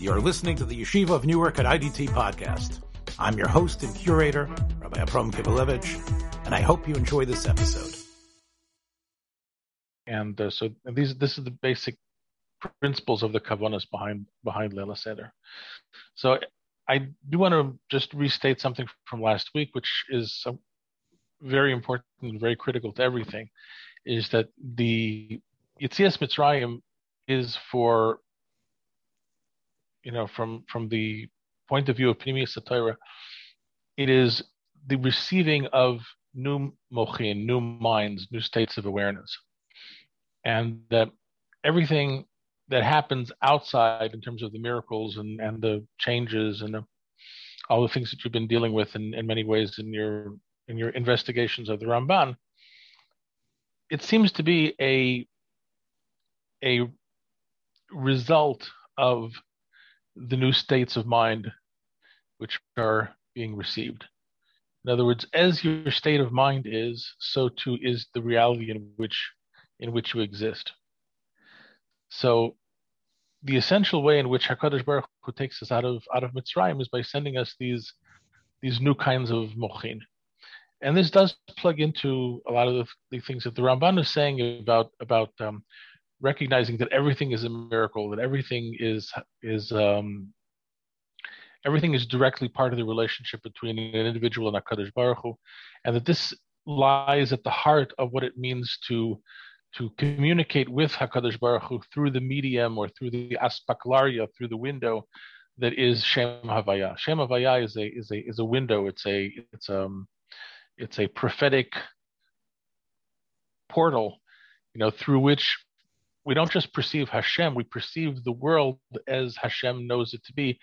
You're listening to the Yeshiva of Newark at IDT podcast. I'm your host and curator, Rabbi Abram Kibalevich, and I hope you enjoy this episode. And uh, so these, this is the basic principles of the kavanas behind behind Leila Seder. So I do want to just restate something from last week, which is very important and very critical to everything, is that the Yitzias Mitzrayim is for, you know, from from the point of view of Pneumius Satira, it is the receiving of new mochin, new minds, new states of awareness. And that everything that happens outside in terms of the miracles and, and the changes and the, all the things that you've been dealing with in, in many ways in your in your investigations of the Ramban, it seems to be a a result of the new states of mind which are being received. In other words, as your state of mind is, so too is the reality in which in which you exist. So the essential way in which Hakadosh Baruch Hu takes us out of out of Mitzrayim is by sending us these these new kinds of mochin, and this does plug into a lot of the, the things that the Ramban is saying about about um, recognizing that everything is a miracle, that everything is is um, everything is directly part of the relationship between an individual and Hakadosh Baruch Hu, and that this lies at the heart of what it means to to communicate with Hakadosh Baruch Hu through the medium or through the aspaklaria, through the window that is Shem Havaya. Shem Havaya is a is a is a window. It's a it's um it's a prophetic portal, you know, through which we don't just perceive Hashem, we perceive the world as Hashem knows it to be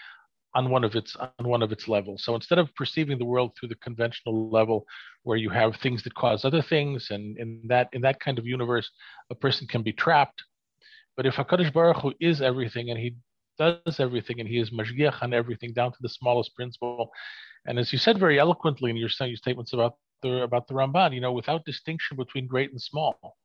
on one of its on one of its levels. So instead of perceiving the world through the conventional level, where you have things that cause other things, and in that in that kind of universe, a person can be trapped. But if Hakadosh Baruch Hu is everything, and He does everything, and He is mashgiach on everything down to the smallest principle, and as you said very eloquently in your, your statements about the about the Ramban, you know, without distinction between great and small,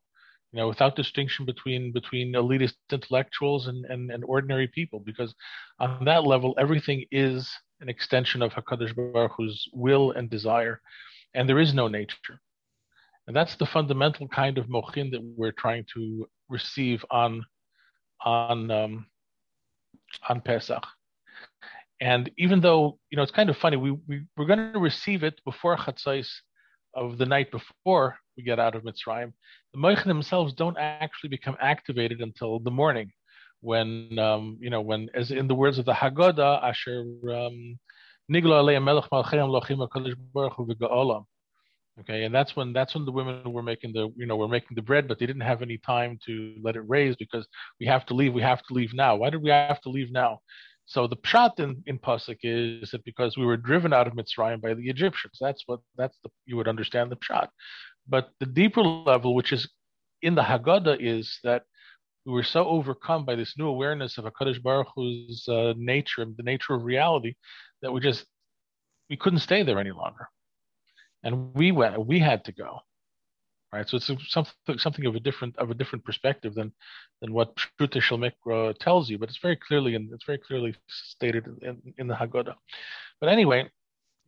you know, without distinction between between elitist intellectuals and, and, and ordinary people, because on that level, everything is an extension of Hakadosh Baruch Hu's will and desire, and there is no nature, and that's the fundamental kind of mochin that we're trying to receive on on um, on Pesach. And even though you know it's kind of funny, we, we we're going to receive it before Chatzais of the night before we get out of Mitzrayim, the Moichin themselves don't actually become activated until the morning, when um, you know when, as in the words of the Haggadah, Asher um, Nigla Alei Melech Malcheim Lochim Hakadosh Baruch Hu V'Ga'olam. Okay, and that's when that's when the women were making the you know were making the bread, but they didn't have any time to let it raise because we have to leave. We have to leave now. Why did we have to leave now? So the pshat in, in pasuk is that because we were driven out of Mitzrayim by the Egyptians. That's what that's the you would understand the pshat. But the deeper level, which is in the Haggadah, is that we were so overcome by this new awareness of Hakadosh Baruch Hu's uh, nature, and the nature of reality, that we just we couldn't stay there any longer, and we went. We had to go right? So it's something something of a different of a different perspective than than what Pshuta Shalmikra tells you, but it's very clearly and it's very clearly stated in, in the Haggadah. But anyway,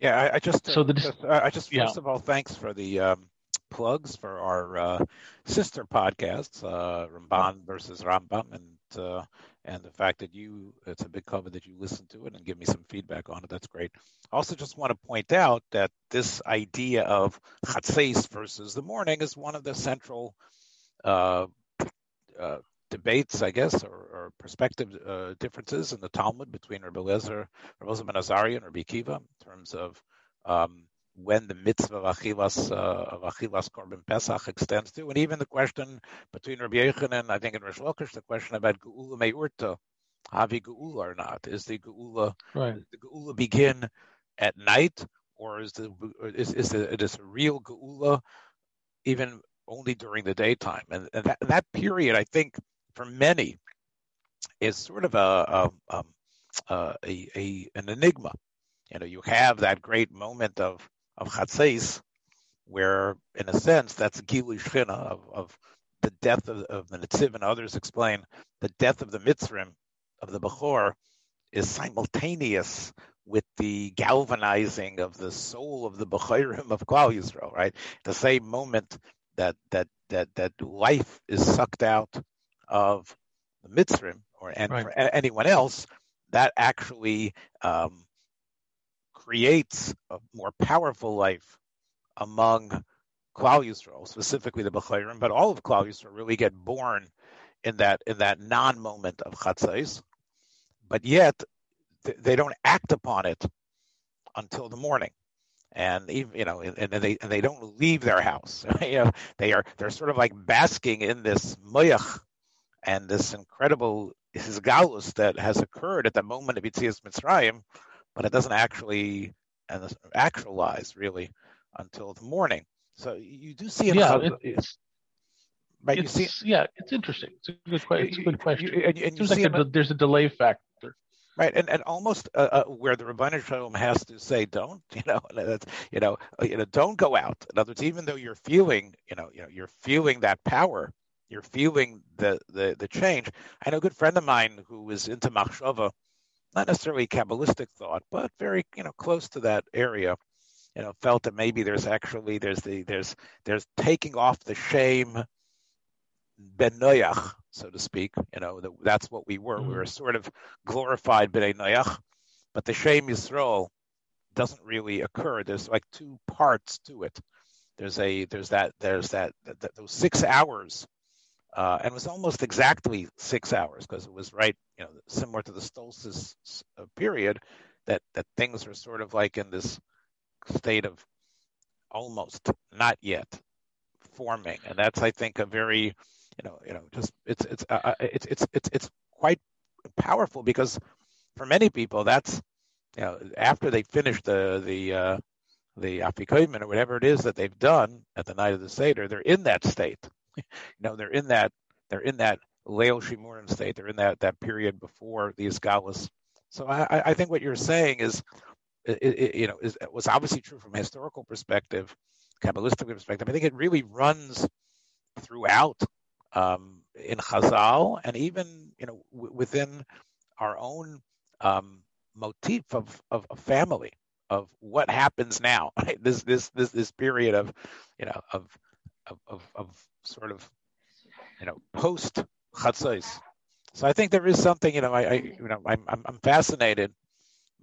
yeah, I, I just so the just, I just first yeah. of all thanks for the um, plugs for our uh, sister podcasts, uh, Ramban versus Rambam, and uh, and the fact that you it's a big cover that you listen to it and give me some feedback on it. That's great. Also just want to point out that this idea of chatzes versus the morning is one of the central uh, uh, debates, I guess, or, or perspective uh, differences in the Talmud between Rabbi Lezer, Rabbi Ben Azariah, and Rabbi Akiva in terms of um, when the mitzvah of achilas uh, of achilas korban pesach extends to, and even the question between Rabbi Yochanan, I think in Reish Lakish, the question about geula me'urta, havi geula or not? Is the geula right. the geula begin at night, or is the is is the, it is a real geula even only during the daytime? And, and that, that period, I think, for many, is sort of a a, um, a, a an enigma. You know, you have that great moment of of Chatzais, where in a sense that's Gilui Shchina of, of the death of, of the Netziv and others explain the death of the Mitzrim of the Bechor is simultaneous with the galvanizing of the soul of the Bechayrim of Klal Yisrael, right? The same moment that that that that life is sucked out of the Mitzrim or and right. for anyone else, that actually um, creates a more powerful life among Klal Yisrael, specifically the Bechayrim, but all of Klal Yisrael really get born in that in that non-moment of Chatzais, but yet they don't act upon it until the morning. And even you know and, they and they don't leave their house. You know they are they're sort of like basking in this moyach and this incredible hisgalus that has occurred at the moment of Yitzias Mitzrayim, but it doesn't actually and actualize really until the morning. So you do see yeah, it, it's, right, it's, you see, yeah, it's interesting. It's a good, question. It's a good question. You, and, and it seems like a, there's a delay factor. Right, and and almost uh, uh, where the Ribbono Shel Olam has to say, don't, you know, you know, uh, you know, don't go out. In other words, even though you're feeling, you know, you know, you're feeling that power, you're feeling the the the change. I know a good friend of mine who was into machshava, not necessarily kabbalistic thought, but very, you know, close to that area. You know, felt that maybe there's actually there's the there's there's taking off the shame ben noyach, so to speak. You know, the, that's what we were. Mm-hmm. We were sort of glorified ben noyach, but the shame Yisrael doesn't really occur. There's like two parts to it. There's a there's that there's that, that those six hours, uh, and it was almost exactly six hours because it was right, you know, similar to the solstice uh, period. That that things are sort of like in this state of almost not yet forming, and that's I think a very you know, you know, just it's it's uh, uh, it's it's it's it's quite powerful because for many people that's you know after they finish the the uh, the afikoyman or whatever it is that they've done at the night of the seder, they're in that state. you know, they're in that they're in that Shimurim state. They're in that that period before the Iskalis. So I, I think what you're saying is, it, it, you know, is was obviously true from a historical perspective, kabbalistic perspective. I think it really runs throughout um, in Chazal and even you know w- within our own um, motif of, of, of family of what happens now. Right? This this this this period of you know of of of, of sort of you know post Chatzos. So I think there is something you know I, I you know I'm I'm fascinated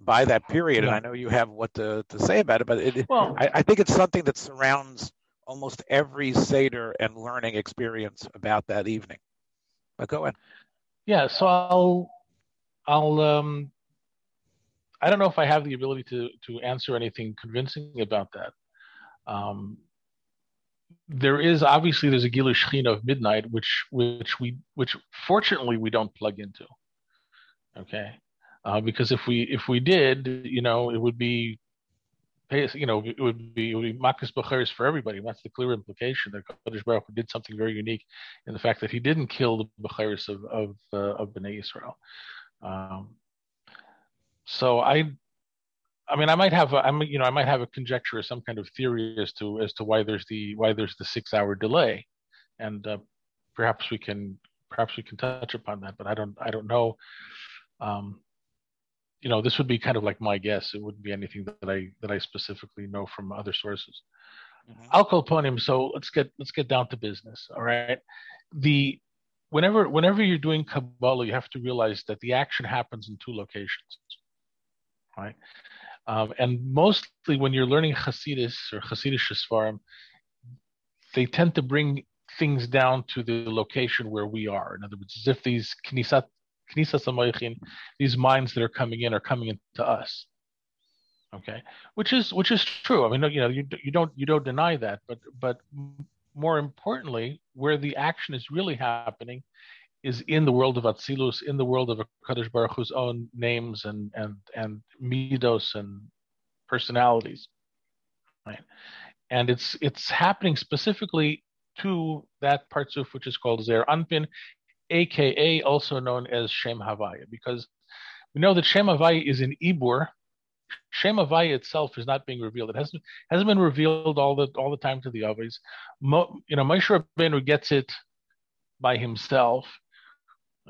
by that period, yeah. and I know you have what to, to say about it, but it, well, I, I think it's something that surrounds almost every Seder and learning experience about that evening. But go ahead. Yeah, so I'll, I'll, um, I don't know if I have the ability to to answer anything convincing about that. Um, there is obviously there's a Gilui Shechina of midnight, which which we which fortunately we don't plug into. Okay, uh, because if we if we did, you know, it would be you know, it would be it would be makas b'cheres for everybody. That's the clear implication that Kodesh Baruch did something very unique in the fact that he didn't kill the b'cheres of of uh, of Bnei Israel. Um, so I, I mean, I might have, a, I'm, you know, I might have a conjecture or some kind of theory as to as to why there's the why there's the six hour delay, and uh, perhaps we can perhaps we can touch upon that, but I don't I don't know. Um, you know, this would be kind of like my guess. It wouldn't be anything that I that I specifically know from other sources. Mm-hmm. Him. So let's get let's get down to business. All right. The whenever whenever you're doing Kabbalah, you have to realize that the action happens in two locations. Right. Um, and mostly when you're learning Hasidus or Hasidic Sfarim, they tend to bring things down to the location where we are. In other words, as if these Knisat these minds that are coming in are coming into us. Okay, which is which is true. I mean, you know, you you don't you don't deny that, but but more importantly, where the action is really happening is in the world of Atzilus, in the world of Kadosh Baruch Hu's own names and and and midos and personalities, right? And it's it's happening specifically to that partsuf which is called Zer Anpin, aka also known as Shem Havaya, because we know that Shem Havaya is in Ibur. Shem Havaya itself is not being revealed. It hasn't hasn't been revealed all the all the time to the Avos. Mo, you know, Moshe Rabbeinu gets it by himself.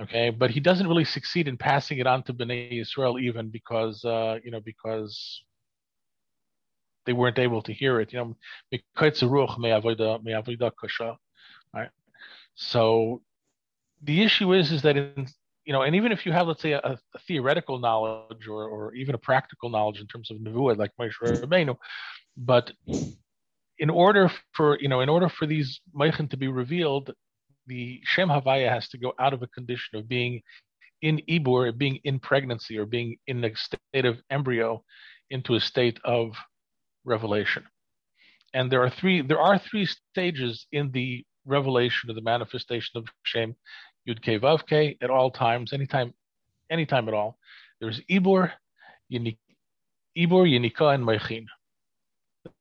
Okay, but he doesn't really succeed in passing it on to Bnei Israel even because uh, you know because they weren't able to hear it. You know, right? So the issue is is that in you know, and even if you have, let's say, a, a theoretical knowledge or, or even a practical knowledge in terms of nevuah, like Moshe Rabbeinu, but in order for you know, in order for these meichin to be revealed, the Shem Havaya has to go out of a condition of being in Ibur, being in pregnancy, or being in a state of embryo, into a state of revelation. And there are three there are three stages in the revelation of the manifestation of Shem Yud K Vav K at all times, anytime, anytime at all. There's Ibur, Ibur, Yenika, and Meichin.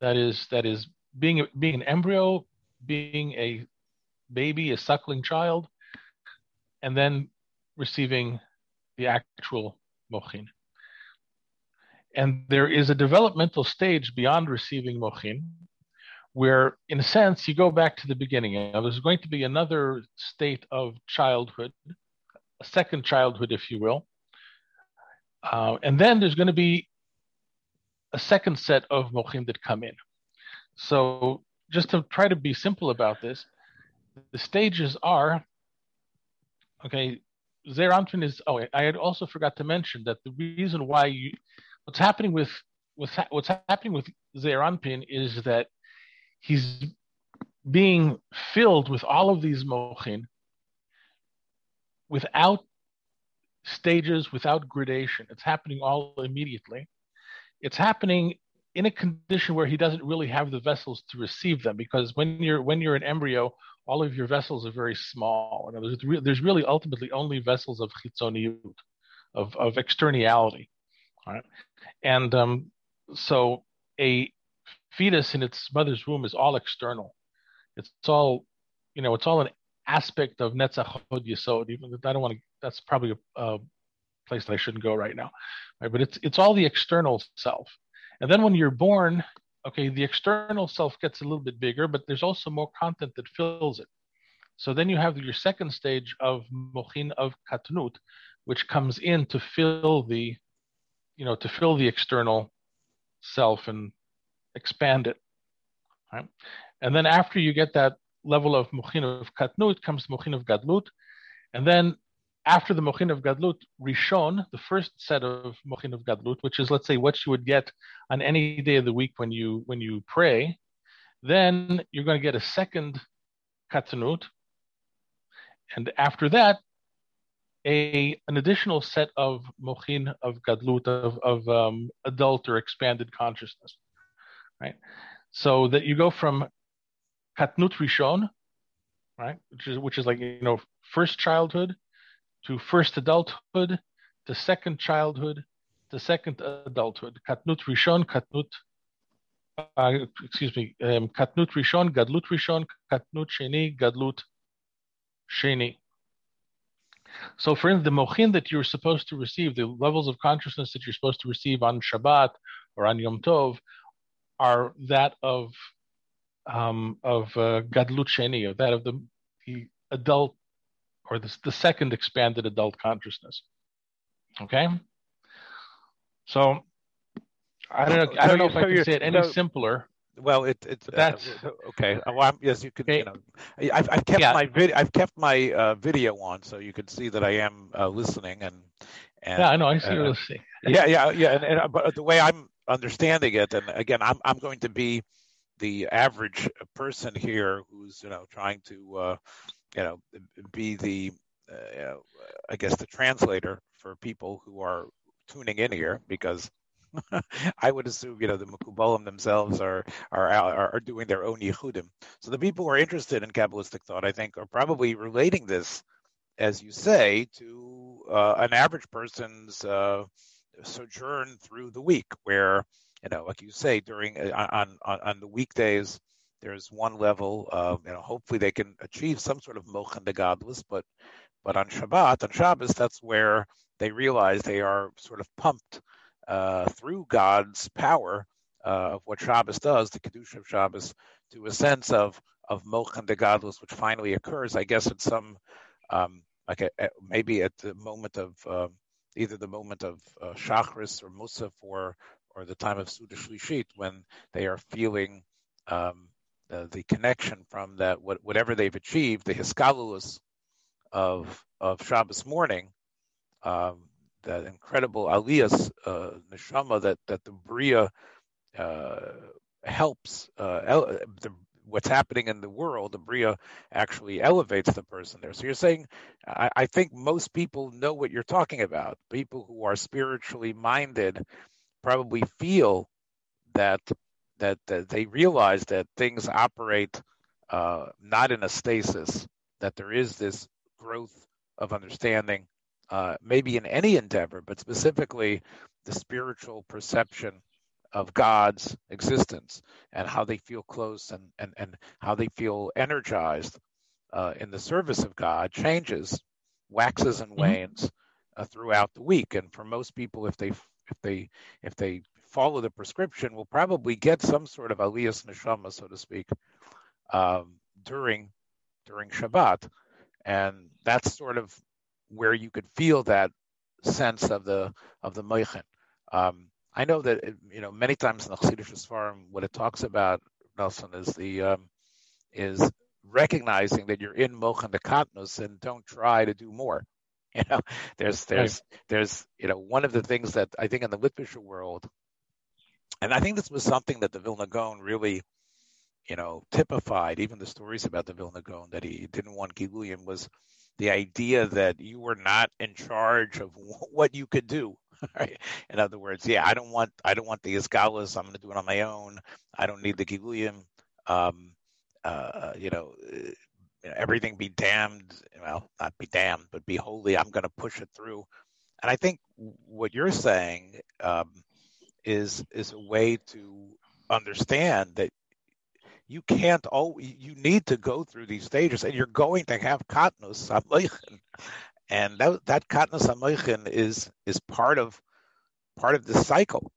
That is that is being being an embryo, being a baby, a suckling child, and then receiving the actual mochin. And there is a developmental stage beyond receiving mochin, where, in a sense, you go back to the beginning. Now, there's going to be another state of childhood, a second childhood, if you will. Uh, and then there's going to be a second set of mochim that come in. So, just to try to be simple about this, the stages are okay. Zeir Anpin is. Oh, I had also forgot to mention that the reason why you, what's happening with what's, ha- what's happening with Zeir Anpin is that he's being filled with all of these mochin without stages, without gradation. It's happening all immediately. It's happening in a condition where he doesn't really have the vessels to receive them because when you're when you're an embryo, all of your vessels are very small. And there's, there's really ultimately only vessels of chitzoniyut, of, of externality. Right? And um, so a fetus in its mother's womb is all external. It's, it's all, you know, it's all an aspect of netzach hod yesod. Even I don't want to. That's probably a, a, place that I shouldn't go right now. Right? But it's it's all the external self. And then when you're born, okay, the external self gets a little bit bigger, but there's also more content that fills it. So then you have your second stage of mochin of katnut, which comes in to fill the, you know, to fill the external self and expand it. Right? And then after you get that level of mochin of katnut comes mochin of gadlut, and then after the mochin of gadlut, rishon, the first set of mochin of gadlut, which is let's say what you would get on any day of the week when you when you pray, then you're going to get a second katnut, and after that, a an additional set of mochin of gadlut of of um, adult or expanded consciousness right? So that you go from katnut rishon, right, which is which is like you know first childhood to first adulthood to second childhood to second adulthood. Katnut rishon, katnut. Uh, excuse me, um, katnut rishon, gadlut rishon, katnut sheni, gadlut sheni. So, for instance, the mochin that you're supposed to receive, the levels of consciousness that you're supposed to receive on Shabbat or on Yom Tov, are that of um, of uh, Gadlut Sheni, or that of the, the adult or the, the second expanded adult consciousness. Okay, so I don't know. I don't know if I can say it any simpler. Well, it, it's uh, that's uh, okay. Well, yes, you could. Okay. You know, I've, I've kept yeah. my vid, I've kept my uh, video on, so you can see that I am uh, listening. And, and yeah, I know. I see uh, you're listening. yeah, yeah, yeah. And, and, but the way I'm understanding it. And again, I'm I'm going to be the average person here who's you know trying to uh, you know be the uh, I guess the translator for people who are tuning in here because I would assume you know the Mukubalim themselves are, are are are doing their own yichudim. So the people who are interested in Kabbalistic thought, I think, are probably relating this, as you say, to uh, an average person's uh, sojourn through the week where you know like you say during uh, on on, on the weekdays there's one level of you know hopefully they can achieve some sort of mochin de gadlus but but on Shabbat on Shabbos that's where they realize they are sort of pumped uh, through God's power uh, of what Shabbos does the kedusha of Shabbos to a sense of of mochin de gadlus which finally occurs I guess at some um, like a, a, maybe at the moment of uh, either the moment of uh, Shachris or Musaf or or the time of Suda Shlishit when they are feeling um, the, connection from that what, whatever they've achieved, the hiskalulus of of Shabbos morning, um, that incredible aliyas uh, neshama that that the bria uh, helps uh, the what's happening in the world, the Bria actually elevates the person there. So you're saying, I, I, think most people know what you're talking about. People who are spiritually minded probably feel that that, that they realize that things operate uh, not in a stasis, that there is this growth of understanding, uh, maybe in any endeavor, but specifically the spiritual perception of God's existence and how they feel close and, and, and how they feel energized uh, in the service of God changes, waxes and mm-hmm. wanes uh, throughout the week. And for most people, if they if they if they follow the prescription, will probably get some sort of aliyas neshama, so to speak, um, during during Shabbat, and that's sort of where you could feel that sense of the of the moichin. Um, I know that you know many times in the Chassidishe Sfarim, what it talks about, Nelson, is the um, is recognizing that you're in Mochan Katnus and don't try to do more. You know, there's there's right. there's you know one of the things that I think in the literature world, and I think this was something that the Vilna Gaon really, you know, typified. Even the stories about the Vilna Gaon that he didn't want Giluyim was the idea that you were not in charge of what you could do right? In other words, yeah, I don't want I don't want the Isgalas. I'm going to do it on my own. I don't need the Giluyim. Um, uh, you know, uh, you know, everything be damned. Well, not be damned, but be holy. I'm going to push it through. And I think what you're saying um, is is a way to understand that you can't always you need to go through these stages and you're going to have katnus and that that katnas hamoichin is is part of part of the cycle,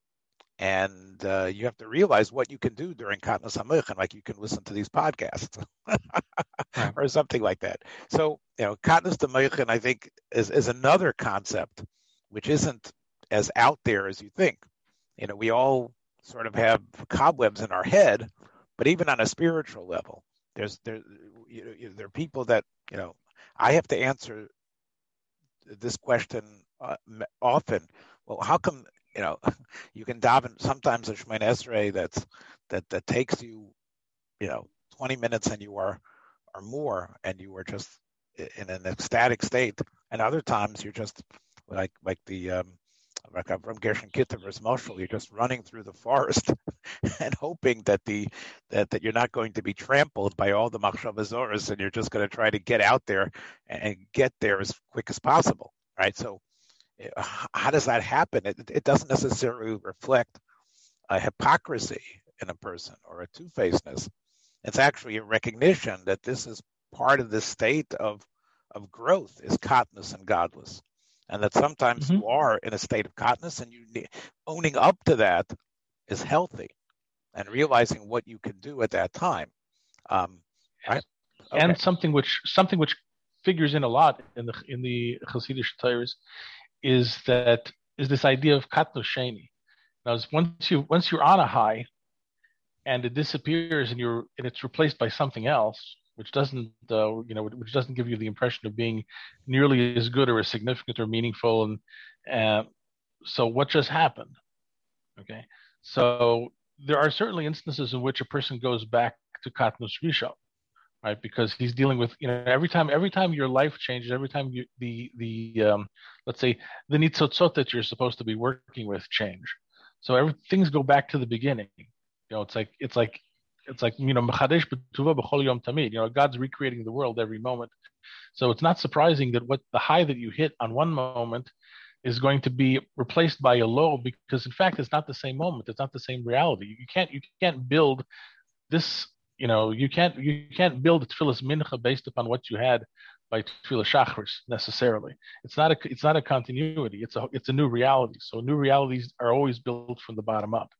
and uh, you have to realize what you can do during katnas hamoichin, like you can listen to these podcasts or something like that. So you know, katnas hamoichin, I think, is is another concept which isn't as out there as you think. You know, we all sort of have cobwebs in our head, but even on a spiritual level, there's there you know, there are people that you know I have to answer this question uh, often. Well, how come you know you can daven sometimes a Shemoneh Esrei that's that that takes you you know 20 minutes and you are or more and you are just in an ecstatic state, and other times you're just like like the um, like from Gershon Kitover's Moshel, you're just running through the forest and hoping that the that, that you're not going to be trampled by all the machshavos zaros and you're just going to try to get out there and get there as quick as possible, right? So eh, how does that happen? It, it doesn't necessarily reflect a hypocrisy in a person or a two-facedness. It's actually a recognition that this is part of the state of of growth is katnus and gadlus and that sometimes mm-hmm. you are in a state of katnus and you owning up to that is healthy and realizing what you can do at that time um, right? okay. and something which something which figures in a lot in the in the Hasidic Torahs is that is this idea of katnus sheni now once you once you're on a high and it disappears and you're and it's replaced by something else which doesn't uh, you know which doesn't give you the impression of being nearly as good or as significant or meaningful and uh, so what just happened? Okay. So there are certainly instances in which a person goes back to katnus risha right? Because he's dealing with you know every time every time your life changes every time you the the um, let's say the nitzotzot that you're supposed to be working with change. So every, things go back to the beginning. You know it's like it's like it's like you know tamid. You know, God's recreating the world every moment. So it's not surprising that what the high that you hit on one moment is going to be replaced by a low because in fact it's not the same moment. It's not the same reality. You can't you can't build this. You know, you can't you can't build tefillas mincha based upon what you had by tefillah shachris necessarily. It's not a it's not a continuity. It's a it's a new reality. So new realities are always built from the bottom up.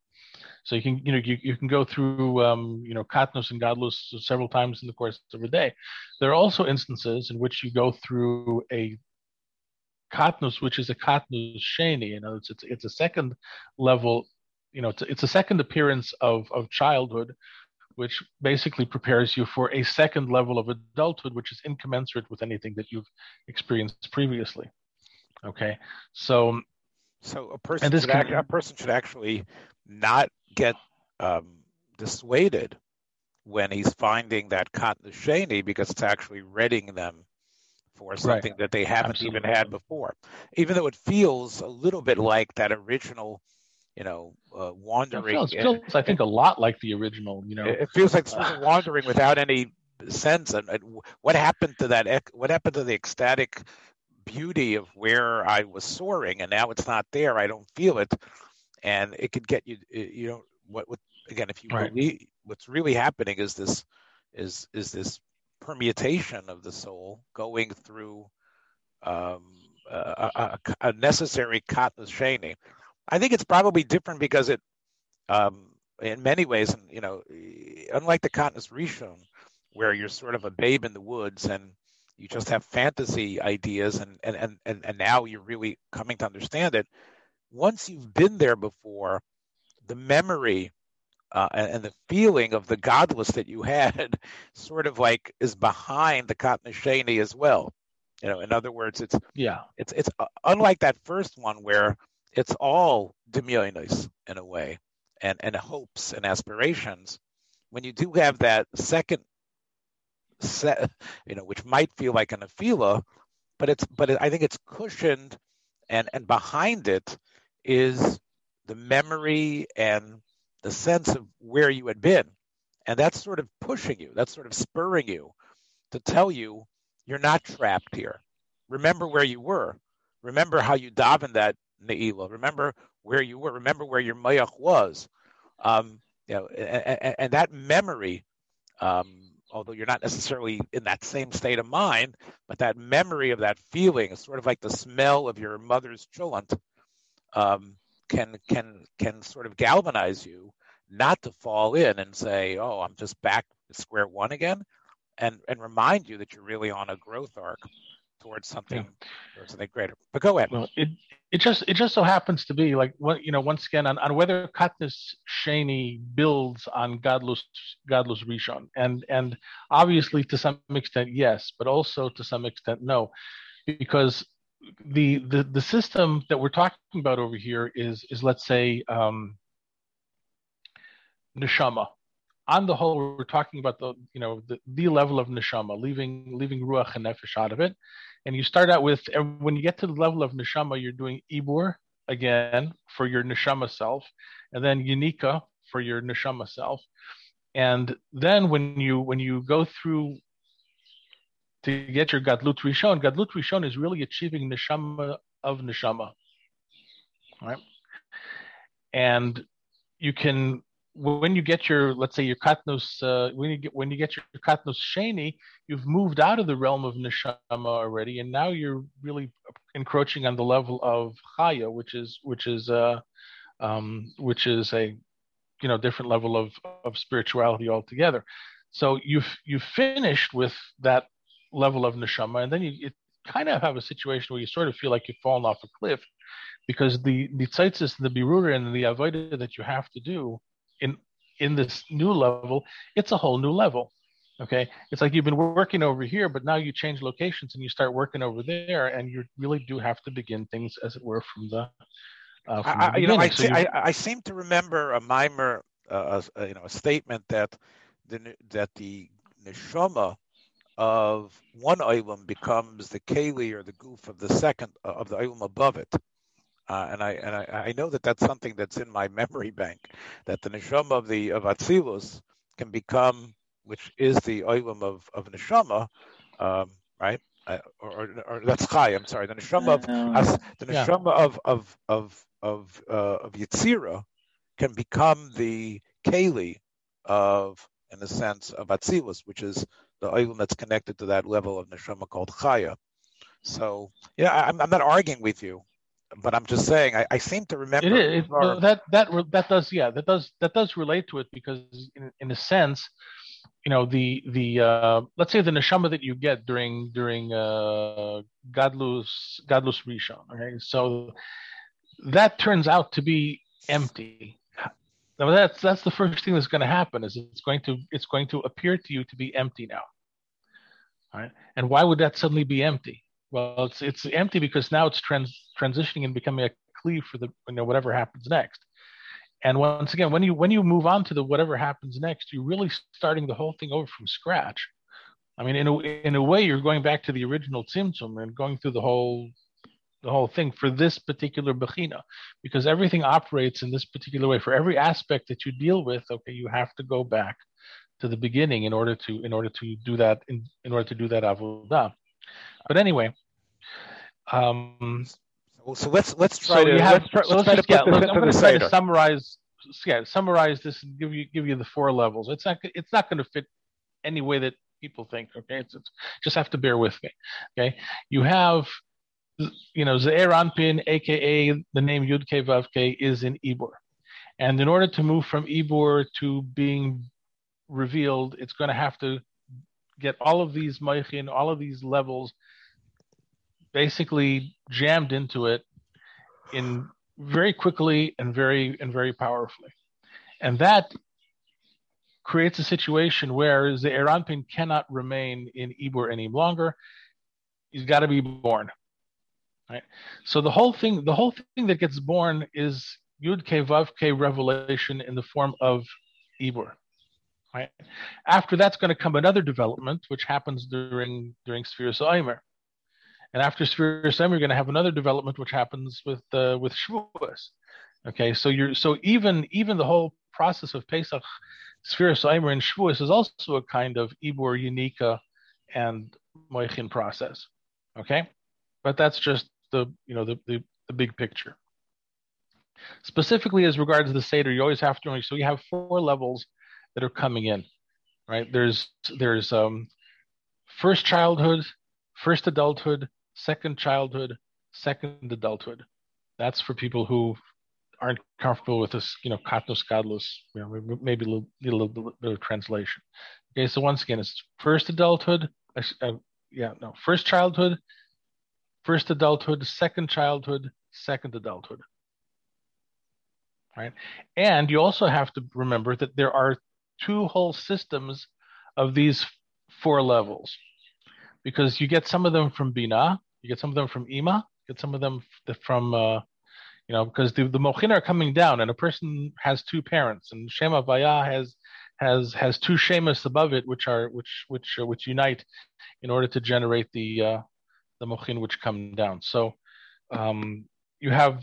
So you can, you know, you, you can go through, um, you know, katnos and gadlus several times in the course of a day. There are also instances in which you go through a katnos, which is a katnos sheni. You know, it's, it's it's a second level. You know, it's it's a second appearance of of childhood, which basically prepares you for a second level of adulthood, which is incommensurate with anything that you've experienced previously. Okay, so so a person should act, a person should actually not get um, dissuaded when he's finding that katnos sheni because it's actually readying them for something right. that they haven't Absolutely. even had before, even though it feels a little bit like that original you know, uh, wandering. It feels, feels, I think, a lot like the original. You know, it feels like uh, wandering without any sense. And, and, what happened to that? What happened to the ecstatic beauty of where I was soaring, and now it's not there. I don't feel it, and it could get you. You know, what? what again, if you right. believe, what's really happening is this, is is this permutation of the soul going through um, a, a, a necessary katnos sheni I think it's probably different because it, um, in many ways, and you know, unlike the katnos rishon, where you're sort of a babe in the woods and you just have fantasy ideas, and and and and, and now you're really coming to understand it. Once you've been there before, the memory uh, and, and, the feeling of the gadlus that you had sort of like is behind the katnos sheni as well. You know, in other words, it's yeah, it's it's uh, unlike that first one where it's all demionis in a way, and and hopes and aspirations. When you do have that second set, you know, which might feel like an afila, but it's but it, I think it's cushioned, and and behind it is the memory and the sense of where you had been, and that's sort of pushing you. That's sort of spurring you to tell you you're not trapped here. Remember where you were. Remember how you davened that Ne'ilah. Remember where you were. Remember where your mayach was. Um, you know, and, and that memory, um, although you're not necessarily in that same state of mind, but that memory of that feeling is sort of like the smell of your mother's cholent, um, can can can sort of galvanize you not to fall in and say, "Oh, I'm just back to square one again," and and remind you that you're really on a growth arc towards something yeah. towards something greater. But go ahead. Well, it it just it just so happens to be like what you know once again on, on whether katnos sheni builds on godless gadlus rishon and and obviously to some extent yes, but also to some extent no, because the the the system that we're talking about over here is is let's say um, neshama. On the whole, we're talking about the you know the, the level of neshama, leaving leaving ruach and nefesh out of it, and you start out with when you get to the level of neshama, you're doing ibur again for your neshama self, and then unika for your neshama self, and then when you when you go through to get your gadlut rishon, gadlut rishon is really achieving neshama of neshama, right? And you can when you get your let's say your katnos uh, when you get when you get your katnos sheni you've moved out of the realm of neshama already and now you're really encroaching on the level of chaya which is which is uh um which is a you know different level of of spirituality altogether so you've you've finished with that level of neshama and then you, kind of have a situation where you sort of feel like you've fallen off a cliff because the the tzaitzis, the birura and the avodah that you have to do in in this new level, it's a whole new level. Okay, it's like you've been working over here, but now you change locations and you start working over there, and you really do have to begin things, as it were, from the. Uh, from I, the you know, I, so I, I, seem to remember a mimer, uh, a, you know, a statement that the that the neshama of one olam becomes the keli or the guf of the second uh, of the olam above it. Uh, and I and I, I, know that that's something that's in my memory bank. That the neshama of the of Atzilus can become, which is the oilam of of neshama, um, right? Uh, or, or, or, that's chai. I'm sorry. The neshama of uh, the neshama yeah. of of of of uh, of Yitzira can become the keli of, in the sense of Atzilus, which is the oilam that's connected to that level of neshama called chaya. So yeah, I'm, I'm not arguing with you but I'm just saying I, I seem to remember it is. our... that that that does yeah that does that does relate to it because in, in a sense you know the the uh, let's say the neshama that you get during during uh, gadlus gadlus rishon okay? So that turns out to be empty now that's that's the first thing that's going to happen is it's going to it's going to appear to you to be empty now. All right? And why would that suddenly be empty? Well it's it's empty because now it's trans transitioning and becoming a cleave for the you know whatever happens next. And once again when you when you move on to the whatever happens next you're really starting the whole thing over from scratch. I mean in a in a way you're going back to the original tzimtzum and going through the whole the whole thing for this particular bechina because everything operates in this particular way for every aspect that you deal with okay you have to go back to the beginning in order to in order to do that in, in order to do that avodah but anyway um so let's let's try so to have, let's try, so let's to yeah, look, I'm going to try to summarize yeah summarize this and give you give you the four levels. It's not it's not going to fit any way that people think. Okay, it's, it's just have to bear with me. Okay, you have you know Ze'er Anpin, aka the name Yud Ke Vav Ke, is in Ibur, and in order to move from Ibur to being revealed, it's going to have to get all of these Meichin, all of these levels basically jammed into it in very quickly and very and very powerfully. And that creates a situation where the Eranpin cannot remain in Ibur any longer. He's got to be born. Right? So the whole thing, the whole thing that gets born is Yud Ke Vav revelation in the form of Ibur. Right? After that's going to come another development, which happens during during Sphere Aimer. And after Sphere Sem, you're going to have another development which happens with uh, with Shavuos. Okay, so you're so even even the whole process of Pesach, Sphere Aimer, and Shavuos is also a kind of Ibur Unica and Moichin process. Okay, but that's just the you know the, the, the big picture. Specifically, as regards the Seder, you always have to so you have four levels that are coming in, right? There's there's um, first childhood, first adulthood, second childhood, second adulthood. That's for people who aren't comfortable with this, you know, katnos gadlus, you know, maybe a little, a little bit of translation. Okay, so once again, it's first adulthood, uh, yeah, no, first childhood, first adulthood, second childhood, second adulthood. Right? And you also have to remember that there are two whole systems of these four levels because you get some of them from Bina, you get some of them from Ima, you get some of them from, uh, you know, because the, the Mochin are coming down, and a person has two parents, and Shem Havaya has has has two Shemas above it, which are which which uh, which unite in order to generate the uh, the Mochin which come down. So um, you have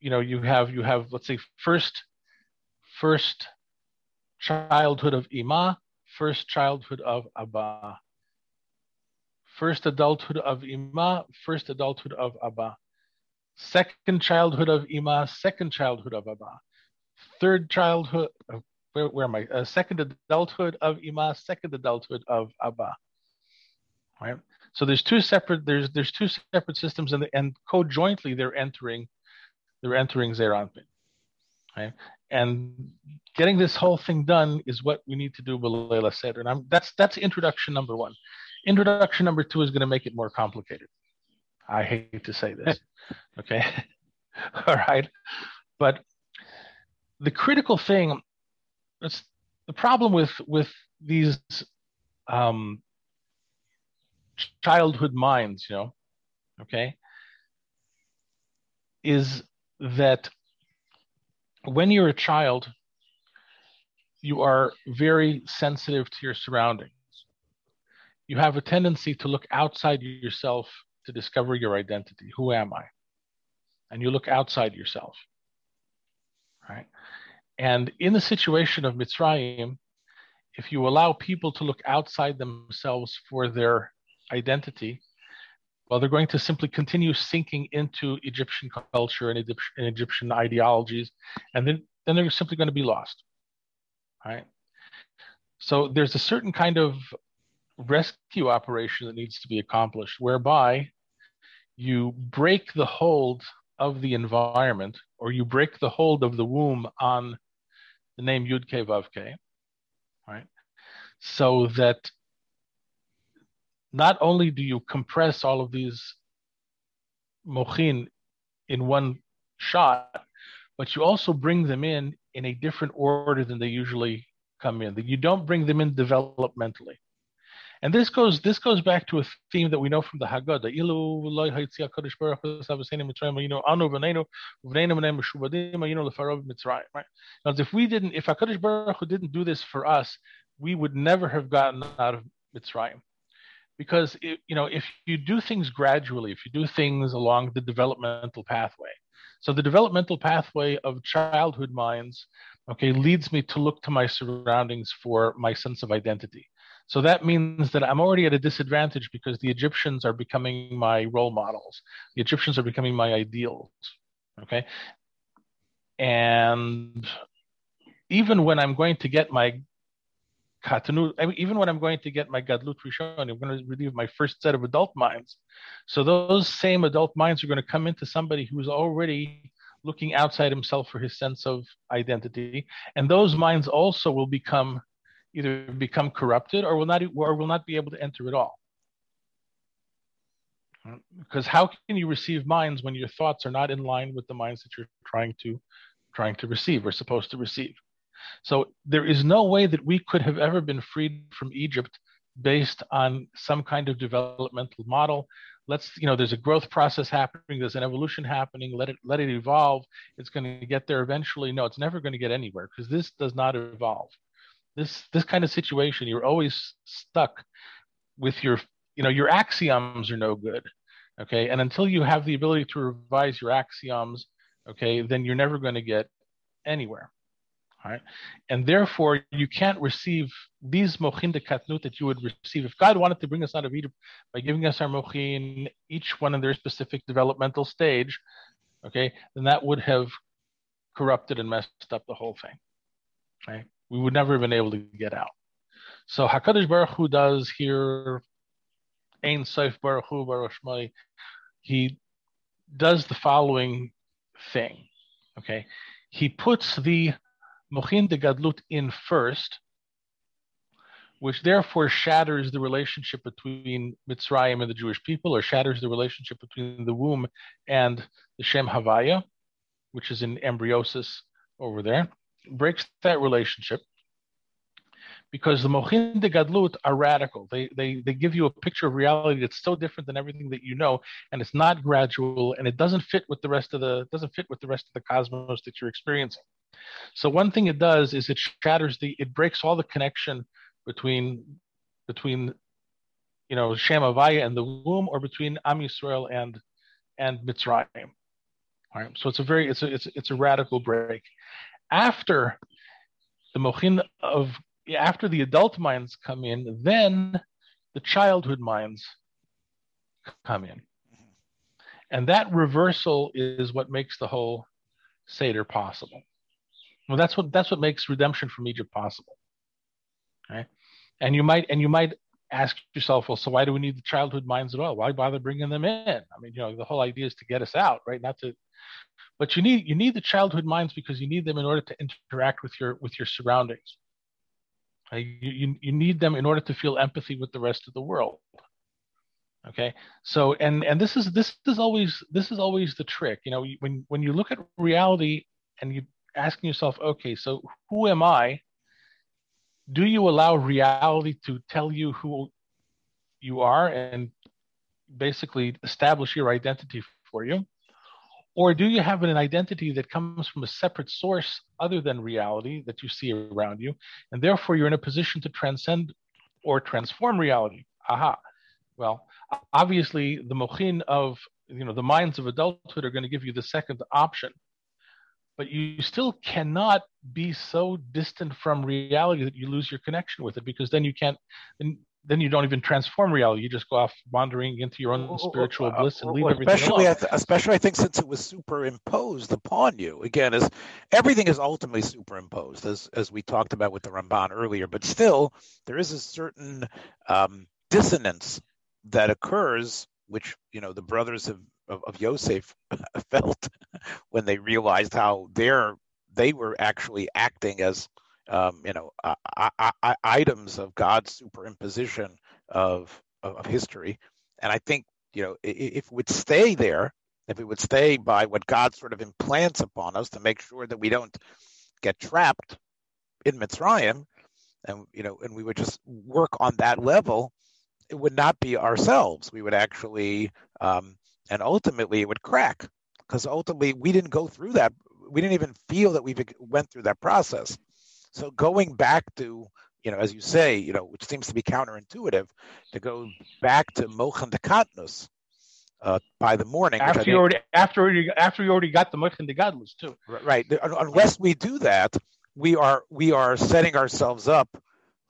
you know you have you have let's say first first childhood of Ima, first childhood of Abba. First adulthood of Ima, first adulthood of Abba. Second childhood of Ima, second childhood of Abba. Third childhood, uh, where, where am I? Uh, second adulthood of Ima, second adulthood of Abba. Right. So there's two separate there's there's two separate systems and and co-jointly they're entering they're entering Ze'er Anpin. Right? And getting this whole thing done is what we need to do Balayla said. And I'm, that's that's introduction number one. Introduction number two is going to make it more complicated. I hate to say this. okay. All right. But the critical thing, it's the problem with with these um, childhood minds, you know, okay, is that when you're a child, you are very sensitive to your surroundings. You have a tendency to look outside yourself to discover your identity. Who am I? And you look outside yourself. Right? And in the situation of Mitzrayim, if you allow people to look outside themselves for their identity, well, they're going to simply continue sinking into Egyptian culture and Egyptian, ideologies, and then, then they're simply going to be lost. Right? So there's a certain kind of rescue operation that needs to be accomplished whereby you break the hold of the environment, or you break the hold of the womb on the name Yud Ke Vav Ke, right? So that not only do you compress all of these mochin in one shot, but you also bring them in in a different order than they usually come in. That you don't bring them in developmentally. And this goes this goes back to a theme that we know from the Haggadah. Right? Because if we didn't, if Hakadosh Baruch Hu didn't do this for us, we would never have gotten out of Mitzrayim. Because it, you know, if you do things gradually, if you do things along the developmental pathway, so the developmental pathway of childhood minds, okay, leads me to look to my surroundings for my sense of identity. So that means that I'm already at a disadvantage because the Egyptians are becoming my role models. The Egyptians are becoming my ideals. Okay. And even when I'm going to get my I mean, even when I'm going to get my gadlut rishon, I'm going to relieve my first set of adult minds. So those same adult minds are going to come into somebody who's already looking outside himself for his sense of identity, and those minds also will become either become corrupted or will not or will not be able to enter at all. Because how can you receive minds when your thoughts are not in line with the minds that you're trying to trying to receive or supposed to receive? So there is no way that we could have ever been freed from Egypt based on some kind of developmental model. Let's, you know, there's a growth process happening, there's an evolution happening, let it let it evolve. It's going to get there eventually. No, it's never going to get anywhere because this does not evolve this this kind of situation you're always stuck with your you know your axioms are no good okay and until you have the ability to revise your axioms okay then you're never going to get anywhere right and therefore you can't receive these mochin de katnut that you would receive if god wanted to bring us out of egypt by giving us our mochin each one in their specific developmental stage okay then that would have corrupted and messed up the whole thing right we would never have been able to get out. So Hakadosh Baruch Hu does here, Ein Seif Baruch Hu Baruch Shmai, he does the following thing. Okay, he puts the Mochin de Gadlut in first, which therefore shatters the relationship between Mitzrayim and the Jewish people, or shatters the relationship between the womb and the Shem Havaya, which is in embryosis over there breaks that relationship because the Mochin de Gadlut are radical. They, they, they give you a picture of reality that's so different than everything that you know, and it's not gradual, and it doesn't fit with the rest of the doesn't fit with the rest of the cosmos that you're experiencing. So one thing it does is it shatters the it breaks all the connection between between you know Shem Havaya and the womb, or between Am Yisrael and and Mitzrayim. All right, so it's a very it's a it's it's a radical break after the mochin of after the adult minds come in, then the childhood minds come in. And that reversal is what makes the whole Seder possible. Well, that's what that's what makes redemption from Egypt possible. Okay? And you might and you might ask yourself, well, so why do we need the childhood minds at all? Why bother bringing them in? I mean, you know, the whole idea is to get us out, right? Not to but you need you need the childhood minds because you need them in order to interact with your with your surroundings. Uh, you, you, you need them in order to feel empathy with the rest of the world. Okay, so and and this is this is always this is always the trick. You know, when when you look at reality and you asking yourself, okay, so who am I? Do you allow reality to tell you who you are and basically establish your identity for you? Or do you have an identity that comes from a separate source other than reality that you see around you? And therefore, you're in a position to transcend or transform reality. Aha. Well, obviously, the mochin of you know the minds of adulthood are going to give you the second option but you still cannot be so distant from reality that you lose your connection with it because then you can't then then you don't even transform reality. You just go off wandering into your own spiritual bliss and leave well, everything especially alone. I th- especially I think since it was superimposed upon you. Again, as everything is ultimately superimposed, as as we talked about with the Ramban earlier. But still, there is a certain um, dissonance that occurs, which you know the brothers have of, of Yosef felt when they realized how their they were actually acting as um, you know uh, I, I, items of God's superimposition of, of, of history, and I think you know if we would stay there, if we would stay by what God sort of implants upon us to make sure that we don't get trapped in Mitzrayim, and you know, and we would just work on that level, it would not be ourselves. We would actually, um, and ultimately, it would crack because ultimately we didn't go through that. We didn't even feel that we went through that process. So going back to, you know, as you say, you know, which seems to be counterintuitive, to go back to Mochan de Katnus, uh, by the morning. After you already after you after you already got the Mochan de Gadlus too. Right. Unless we do that, we are we are setting ourselves up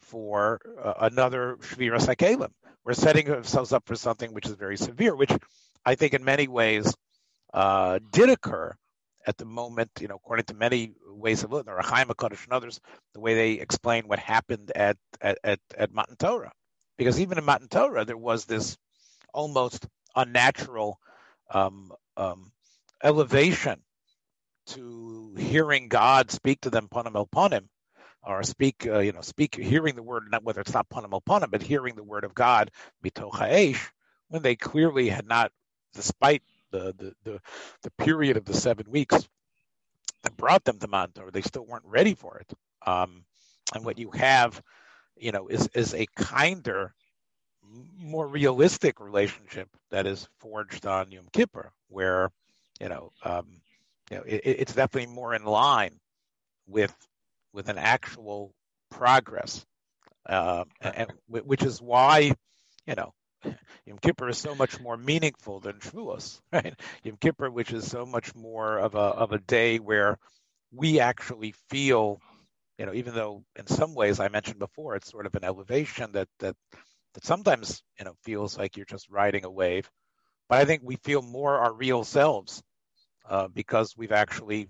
for uh, another Shvira Sakelim. We're setting ourselves up for something which is very severe, which I think in many ways uh, did occur at the moment, you know, according to many ways of looking, the Rechaim HaKadosh and others, the way they explain what happened at, at, at, at Matan Torah. Because even in Matan Torah, there was this almost unnatural um, um, elevation to hearing God speak to them panim el panim, or speak, uh, you know, speak, hearing the word, not whether it's not panim el panim, but hearing the word of God, mitoch when they clearly had not, despite the, the, the, the period of the seven weeks that brought them to Mantor, they still weren't ready for it. Um, and what you have, you know, is, is a kinder, more realistic relationship that is forged on Yom Kippur, where, you know, um, you know, it, it's definitely more in line with with an actual progress, uh, and, which is why you know Yom Kippur is so much more meaningful than Shavuos, right? Yom Kippur, which is so much more of a of a day where we actually feel, you know, even though in some ways I mentioned before, it's sort of an elevation that that that sometimes you know feels like you're just riding a wave, but I think we feel more our real selves uh, because we've actually,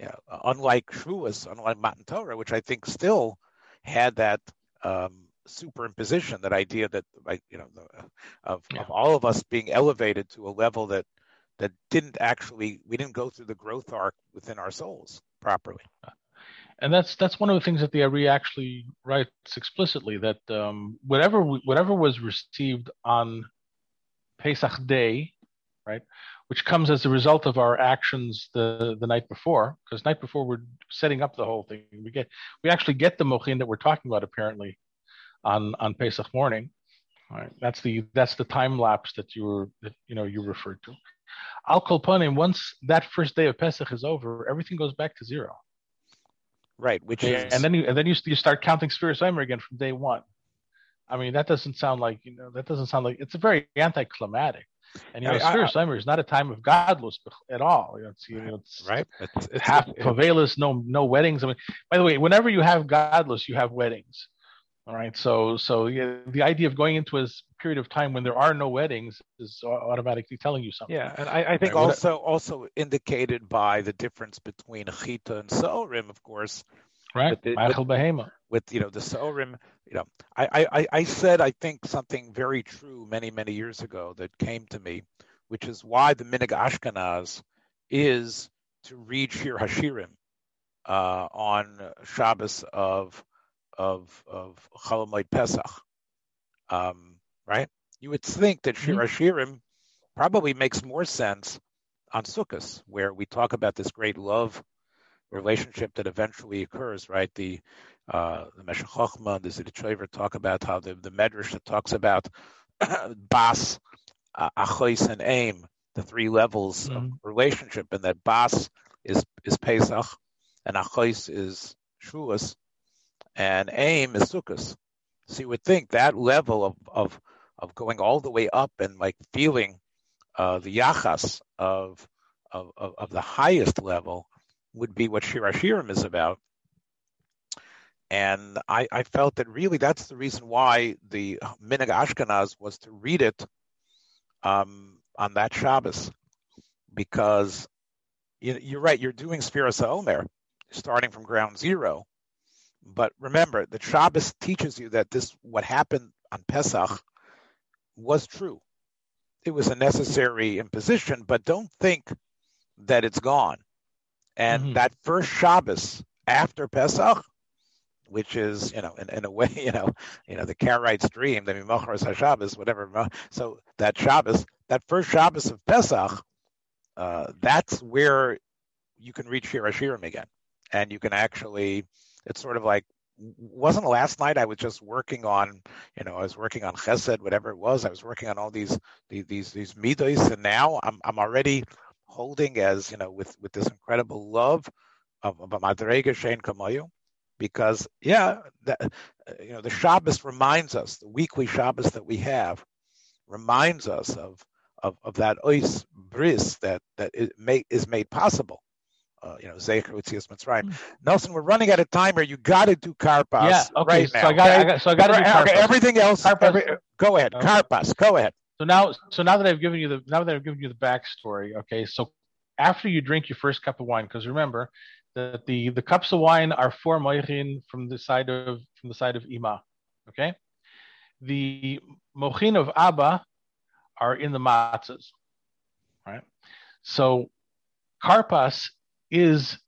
you know, unlike Shavuos, unlike Matan Torah, which I think still had that um, superimposition, that idea that, you know, the, of, yeah. of all of us being elevated to a level that that didn't actually we didn't go through the growth arc within our souls properly. And that's that's one of the things that the Ari actually writes explicitly that um, whatever whatever was received on Pesach Day, right, which comes as a result of our actions the the night before. Because night before we're setting up the whole thing. We get we actually get the mochin that we're talking about apparently on on Pesach morning. Right. That's the that's the time lapse that you were that you know you referred to. Al kolpanim. Once that first day of Pesach is over, everything goes back to zero. Right. Which is and then you and then you, you start counting Sfiras Omer again from day one. I mean that doesn't sound like you know that doesn't sound like it's a very anticlimactic. And you know, I, Summer is not a time of gadlus at all. You know, it's, you know, it's right. It's, it's half favelas, no no weddings. I mean, by the way, whenever you have gadlus, you have weddings. All right. So so yeah, the idea of going into a period of time when there are no weddings is automatically telling you something. Yeah, and I, I think right. also also indicated by the difference between Chita and Sorim, of course. Right. With, the, with, with you know the Sorim you know, I, I, I said I think something very true many, many years ago that came to me, which is why the Minhag Ashkenaz is to read Shir Hashirim uh, on Shabbos of of of Chalamoid Pesach. Um, right? You would think that Shir mm-hmm. Hashirim probably makes more sense on Sukkot, where we talk about this great love relationship that eventually occurs, right? The uh, the Meshech the Ziditshover talk about how the, the Medrash that talks about Bas, uh, Achois, and Aim, the three levels mm-hmm. of relationship, and that Bas is is Pesach, and Achois is Shavuos, and Aim is Sukkot. So you would think that level of of of going all the way up and like feeling uh, the yachas of, of of, of the highest level would be what Shir Hashirim is about. And I, I, felt that really that's the reason why the Minhag Ashkenaz was to read it um, on that Shabbos, because you, are right, you're doing Sfiras Omer, starting from ground zero. But remember, the Shabbos teaches you that this, what happened on Pesach, was true. it was a necessary imposition, but don't think that it's gone. And mm-hmm. that first Shabbos after Pesach, which is, you know, in, in a way, you know, you know, the Karaites dream, the Mimochras Shabbos, whatever. So that Shabbos, that first Shabbos of Pesach, uh, that's where you can reach Shir Hashirim again. And you can actually, it's sort of like wasn't last night I was just working on, you know, I was working on Chesed, whatever it was. I was working on all these these these, these midos, and now I'm I'm already holding as you know with with this incredible love of, of Madrega Shein Kamayu, because yeah, that, you know, the Shabbos reminds us, the weekly Shabbos that we have, reminds us of of, of that ois bris that that is made, is made possible uh, you know, Zecher Utzias Mitzrayim. Mm. Nelson, we're running out of time here. You got to do Karpas yeah, okay, right so now. I got, okay? I got, so I got to do Karpas. Okay, everything else. Every, go ahead, okay. Karpas. Go ahead. So now, so now that I've given you the now that I've given you the backstory, okay. So after you drink your first cup of wine, because remember that the the cups of wine are four moichin from the side of from the side of Ima, okay. The mochin of Abba are in the matzahs, right? So karpas is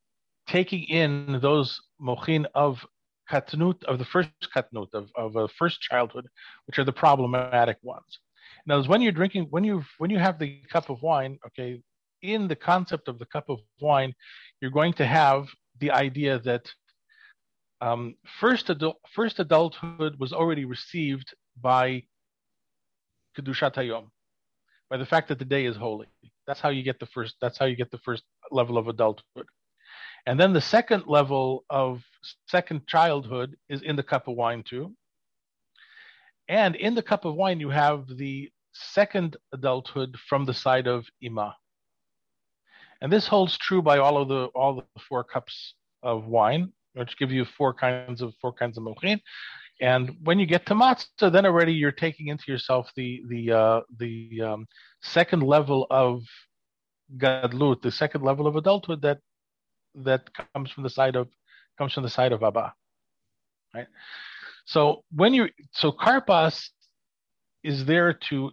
taking in those mochin of katnut, of the first katnut, of, of a first childhood, which are the problematic ones. Now, when you're drinking, when you when you have the cup of wine, okay, in the concept of the cup of wine, you're going to have the idea that um, first adult, first adulthood was already received by kedushat hayom, by the fact that the day is holy. That's how you get the first. That's how you get the first level of adulthood. And then the second level of second childhood is in the cup of wine too. And in the cup of wine, you have the second adulthood from the side of Ima. And this holds true by all of the all the four cups of wine, which give you four kinds of four kinds of mochin. And when you get to matzah, then already you're taking into yourself the the uh, the um, second level of gadlut, the second level of adulthood that that comes from the side of comes from the side of Abba. Right? So when you so karpas is there to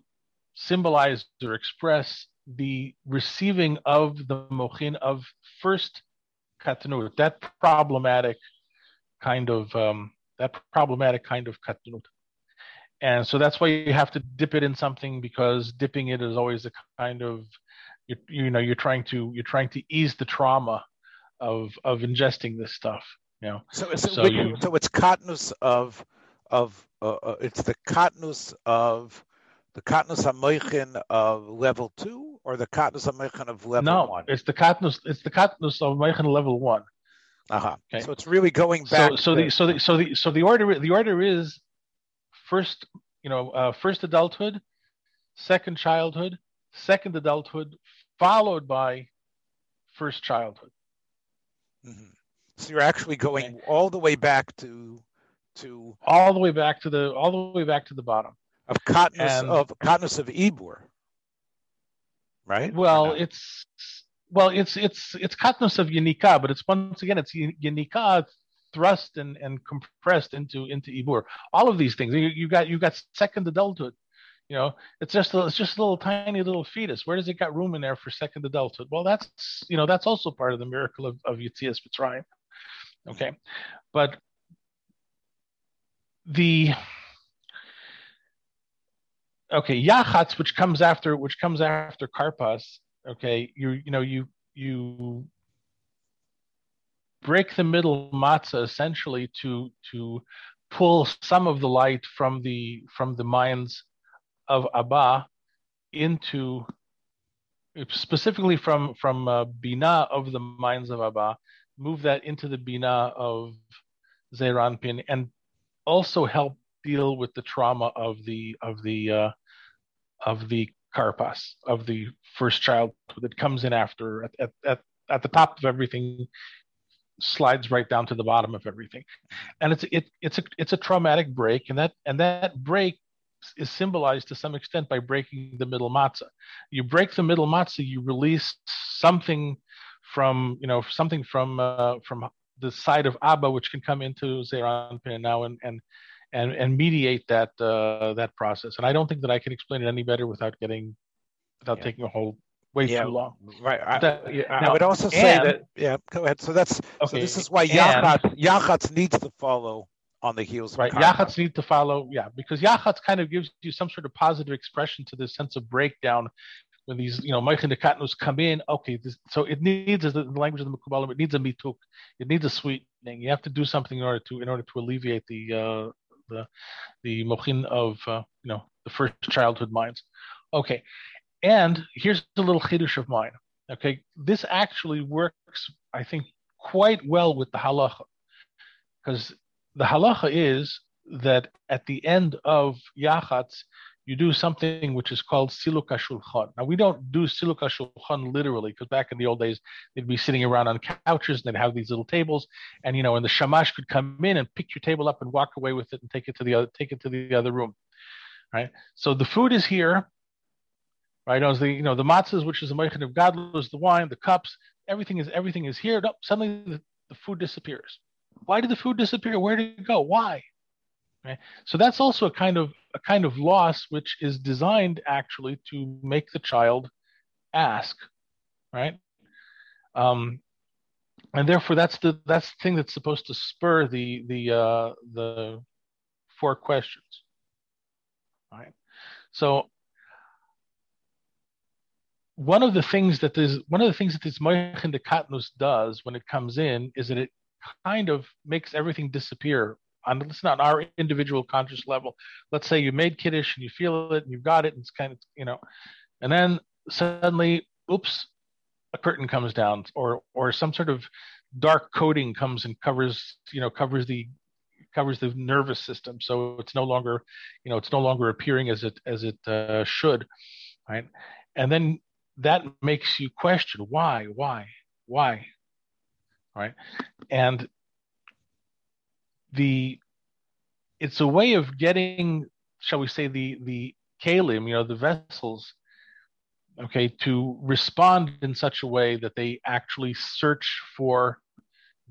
symbolize or express the receiving of the mochin of first katnut, that problematic kind of um, that problematic kind of katnut. And so that's why you have to dip it in something because dipping it is always a kind of you, you know you're trying to you're trying to ease the trauma of of ingesting this stuff. You know. So so, so, you, so it's katnus of of uh, uh, it's the katnus of the katnus hamoichin of level two or the katnus hamoichin of level no, one. It's the katnus. It's the katnus of moichin level one. Uh-huh. Okay. So it's really going back. So, so the so the so the so the order the order is first you know uh, first adulthood, second childhood, second adulthood, followed by first childhood. Mm-hmm. So you're actually going okay. all the way back to to all the way back to the all the way back to the bottom of Katnus and, of Katnus of Ibur, right? Well, it's well, it's it's it's Katnus of Yanika, but it's once again it's Yanika thrust and, and compressed into into Ibur. All of these things you, you got you got second adulthood. You know, it's just a, it's just a little tiny little fetus. Where does it got room in there for second adulthood? Well, that's you know that's also part of the miracle of of Yitzias Mitzrayim. Okay, but the okay yachatz, which comes after which comes after karpas. Okay, you you know you you break the middle matzah essentially to to pull some of the light from the from the minds of Abba into specifically from from uh, bina of the minds of Abba, move that into the bina of Zeir Anpin, and also help deal with the trauma of the of the uh, of the karpas of the first child that comes in after at, at, at, at the top of everything slides right down to the bottom of everything. And it's it, it's a it's a traumatic break and that and that break is symbolized to some extent by breaking the middle matzah. You break the middle matzah, you release something from you know something from uh, from the side of Abba, which can come into Zeran now and and and and mediate that uh, that process. And I don't think that I can explain it any better without getting without yeah. taking a whole way yeah, too long. Right. I, that, yeah, now, I would also say and, that. Yeah. Go ahead. So that's okay. so this is why Yachatz, Yachatz needs to follow on the heels. Right. Yachatz need to follow. Yeah, because Yachatz kind of gives you some sort of positive expression to this sense of breakdown. When these, you know, de Katnus come in, okay, this, so it needs, as the language of the Mekubalim, it needs a mituk, it needs a sweetening. You have to do something in order to, in order to alleviate the, uh, the, the mochin of, uh, you know, the first childhood minds. Okay, and here's a little chiddush of mine. Okay, this actually works, I think, quite well with the halacha, because the halacha is that at the end of yachatz, you do something which is called siluka shulchan. Now we don't do siluka shulchan literally, because back in the old days they'd be sitting around on couches and they'd have these little tables, and you know, and the shamash could come in and pick your table up and walk away with it and take it to the other take it to the other room, right? So the food is here, right? As the you know the matzahs, which is the meichin of gadlus, the wine, the cups, everything is everything is here. No, suddenly the, the, food disappears. Why did the food disappear? Where did it go? Why? So that's also a kind of a kind of loss which is designed actually to make the child ask, right? Um, and therefore that's the that's the thing that's supposed to spur the the uh, the four questions, right? So one of the things that this one of the things that this Moichin de Katnus does when it comes in is that it kind of makes everything disappear. On let's not our individual conscious level. Let's say you made kiddish and you feel it and you've got it and it's kind of you know, and then suddenly, oops, a curtain comes down or or some sort of dark coating comes and covers you know covers the covers the nervous system. So it's no longer you know it's no longer appearing as it as it uh, should right? And then that makes you question why, why, why, right? And the it's a way of getting, shall we say, the the kalim, you know, the vessels, okay, to respond in such a way that they actually search for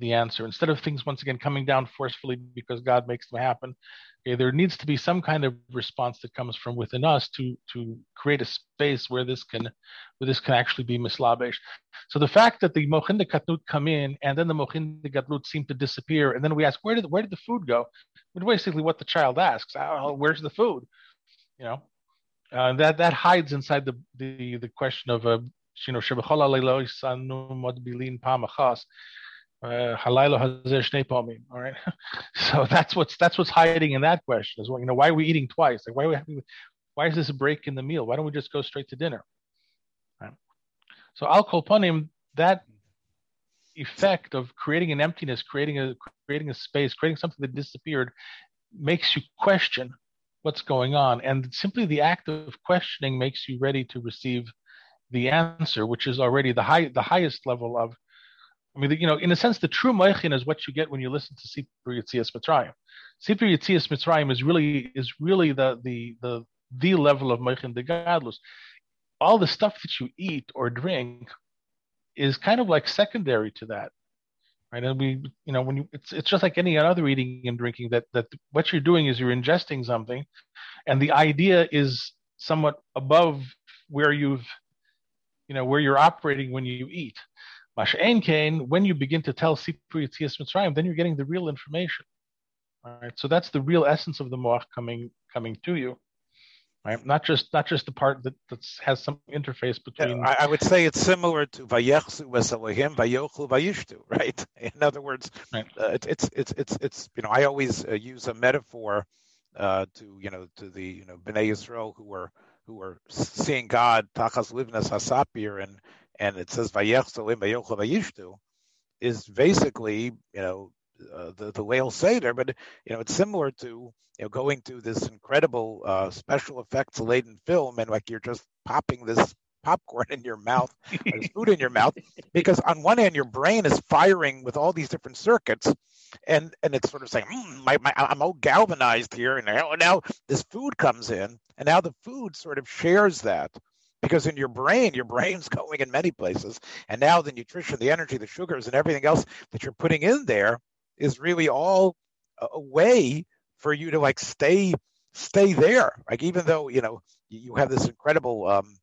the answer instead of things once again coming down forcefully because God makes them happen. Okay, there needs to be some kind of response that comes from within us to to create a space where this can where this can actually be mislabesh. So the fact that the mochin de katnut come in and then the mochin de gadlut seem to disappear, and then we ask where did where did the food go? Which basically what the child asks. Oh, where's the food? You know, uh, that that hides inside the the the question of uh, you know uh, all right. so that's what's that's what's hiding in that question as well. You know, why are we eating twice? Like why are we having, why is this a break in the meal? Why don't we just go straight to dinner? Right. So al kolpanim, that effect of creating an emptiness, creating a creating a space, creating something that disappeared, makes you question what's going on, and simply the act of questioning makes you ready to receive the answer, which is already the high the highest level of I mean, you know, in a sense, the true moichin is what you get when you listen to Sipur Yitzias Mitzrayim. Sipur Yitzias Mitzrayim is really is really the the the the level of moichin de gadlus. All the stuff that you eat or drink is kind of like secondary to that, right? And we, you know, when you it's it's just like any other eating and drinking that that what you're doing is you're ingesting something, and the idea is somewhat above where you've, you know, where you're operating when you eat Mash'ain Kain, when you begin to tell Sipur Yitzias Mitzrayim, then you're getting the real information. Right? so that's the real essence of the moach coming coming to you. Right, not just not just the part that that has some interface between. Yeah, I, I, would say it's similar to Vayechsu Vesalahim Vayochlu Vayishtu. Right. In other words, right. Uh, it, it's it's it's it's you know I always uh, use a metaphor uh, to you know to the you know Bnei Yisrael who were who were seeing God Tachas Livnas Hasapir and and it says Vayishtu is basically, you know, uh, the the Leil Seder, but you know it's similar to you know going to this incredible uh, special effects laden film and like you're just popping this popcorn in your mouth, there's food in your mouth, because on one hand your brain is firing with all these different circuits, and and it's sort of saying, mm, my, my, I'm all galvanized here, and now now this food comes in, and now the food sort of shares that because in your brain, your brain's going in many places. And now the nutrition, the energy, the sugars, and everything else that you're putting in there is really all a way for you to like stay stay there. Like even though you know you have this incredible um,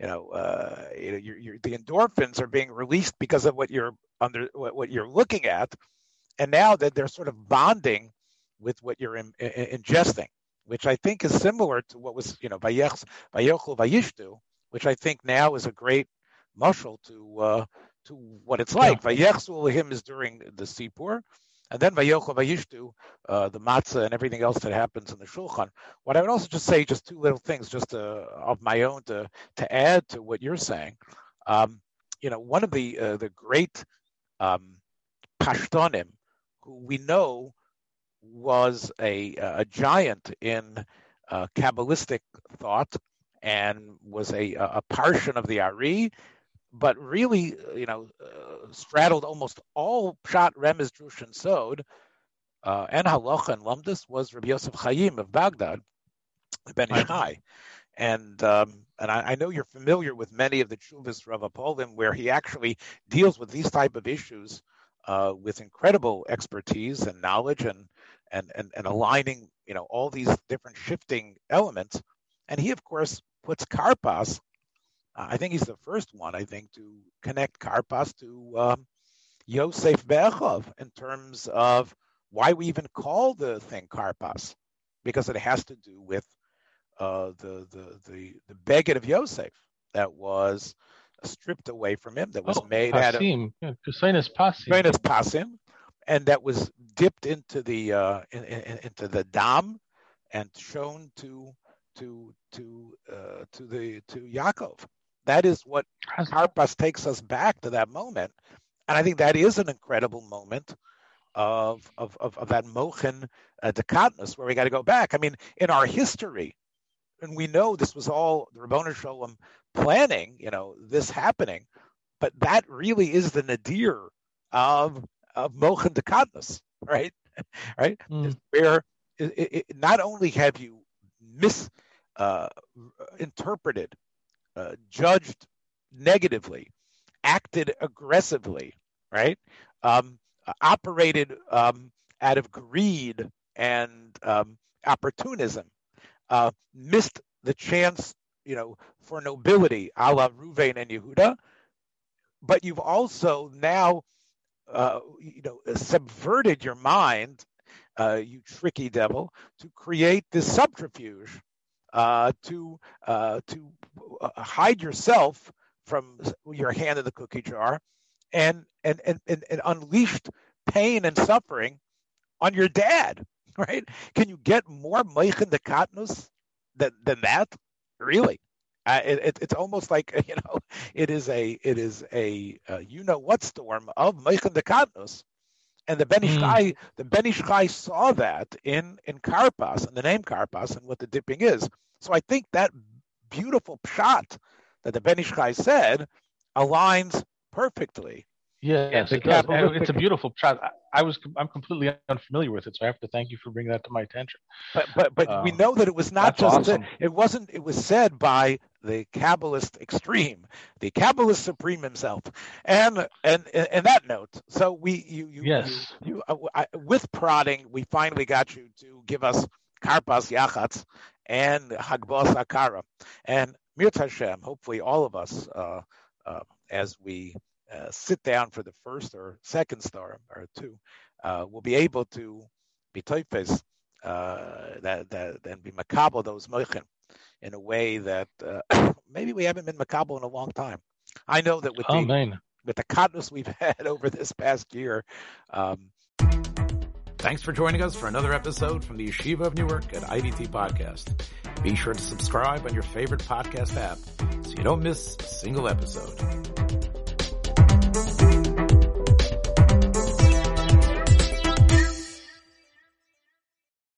you know, uh, you know you're, you're, the endorphins are being released because of what you're under what, what, you're looking at, and now that they're sort of bonding with what you're in, in, ingesting, which I think is similar to what was you know Vayochel Vayishtu, which I think now is a great mushal to uh, to what it's like. Yeah. him is during the Sipur, and then Vayochel Vayishtu, uh, the matzah and everything else that happens in the Shulchan. What I would also just say, just two little things, just to, uh, of my own to to add to what you're saying. Um, you know, one of the uh, the great um, Pashtonim, who we know was a a giant in uh, Kabbalistic thought and was a a parshan of the Ari but really, uh, you know, uh, straddled almost all Pshat, Remez, Drush, and Sod, uh, and Halacha and Lumdus was Rabbi Yosef Chaim of Baghdad, Ben Ish Chai. And um, and I, I, know you're familiar with many of the Chuvas Rav Apolim, where he actually deals with these type of issues uh, with incredible expertise and knowledge and, and and and aligning, you know, all these different shifting elements. And he, of course, puts Karpas I think he's the first one, I think, to connect Karpas to um, Yosef Bechov in terms of why we even call the thing Karpas, because it has to do with uh, the, the the the beged of Yosef that was stripped away from him, that was oh, made pasim. out of yeah, pasim. Pasim, and that was dipped into the uh, in, in, into the dam and shown to to to uh, to the to Yaakov. That is what Karpas takes us back to that moment. And I think that is an incredible moment of of of, of that Mochen uh, Dekatnus, where we got to go back. I mean, in our history, and we know this was all the Ribbono Shel Olam planning, you know, this happening, but that really is the nadir of of Mochen Dekatnus, right? right? Mm. Where it, it, not only have you misinterpreted uh, uh, judged negatively, acted aggressively, right? Um, operated um, out of greed and um, opportunism, uh, missed the chance, you know, for nobility, a la Ruvain and Yehuda. But you've also now, uh, you know, subverted your mind, uh, you tricky devil, to create this subterfuge uh, to uh, to uh, hide yourself from your hand in the cookie jar, and and and and, and unleashed pain and suffering on your dad. Right? Can you get more meichen dekatnus than than that? Really? Uh, it, it, it's almost like you know, it is a it is a uh, you know what storm of meichen dekatnus and the Ben Ish mm. the Ben Ish saw that in in Karpas and the name Karpas and what the dipping is. So I think that beautiful pshat that the Ben Ish said aligns perfectly. Yeah, yes, it does. it's a beautiful pshat. I was I'm completely unfamiliar with it, so I have to thank you for bringing that to my attention. But but but uh, we know that it was not just awesome. it wasn't it was said by the Kabbalist extreme, the Kabbalist supreme himself. And and and that note, so we you you yes. you, you uh, I, with prodding, we finally got you to give us Karpas Yachatz and Hagbos Akara. And Mir Hashem, hopefully all of us, uh, uh, as we uh, sit down for the first or second star or two, uh, will be able to be toifes uh, that, that and be makabel those moichin in a way that uh, maybe we haven't been makabel in a long time. I know that with oh, the man. with the katnus we've had over this past year. Um, Thanks for joining us for another episode from the Yeshiva of Newark at IDT Podcast. Be sure to subscribe on your favorite podcast app so you don't miss a single episode.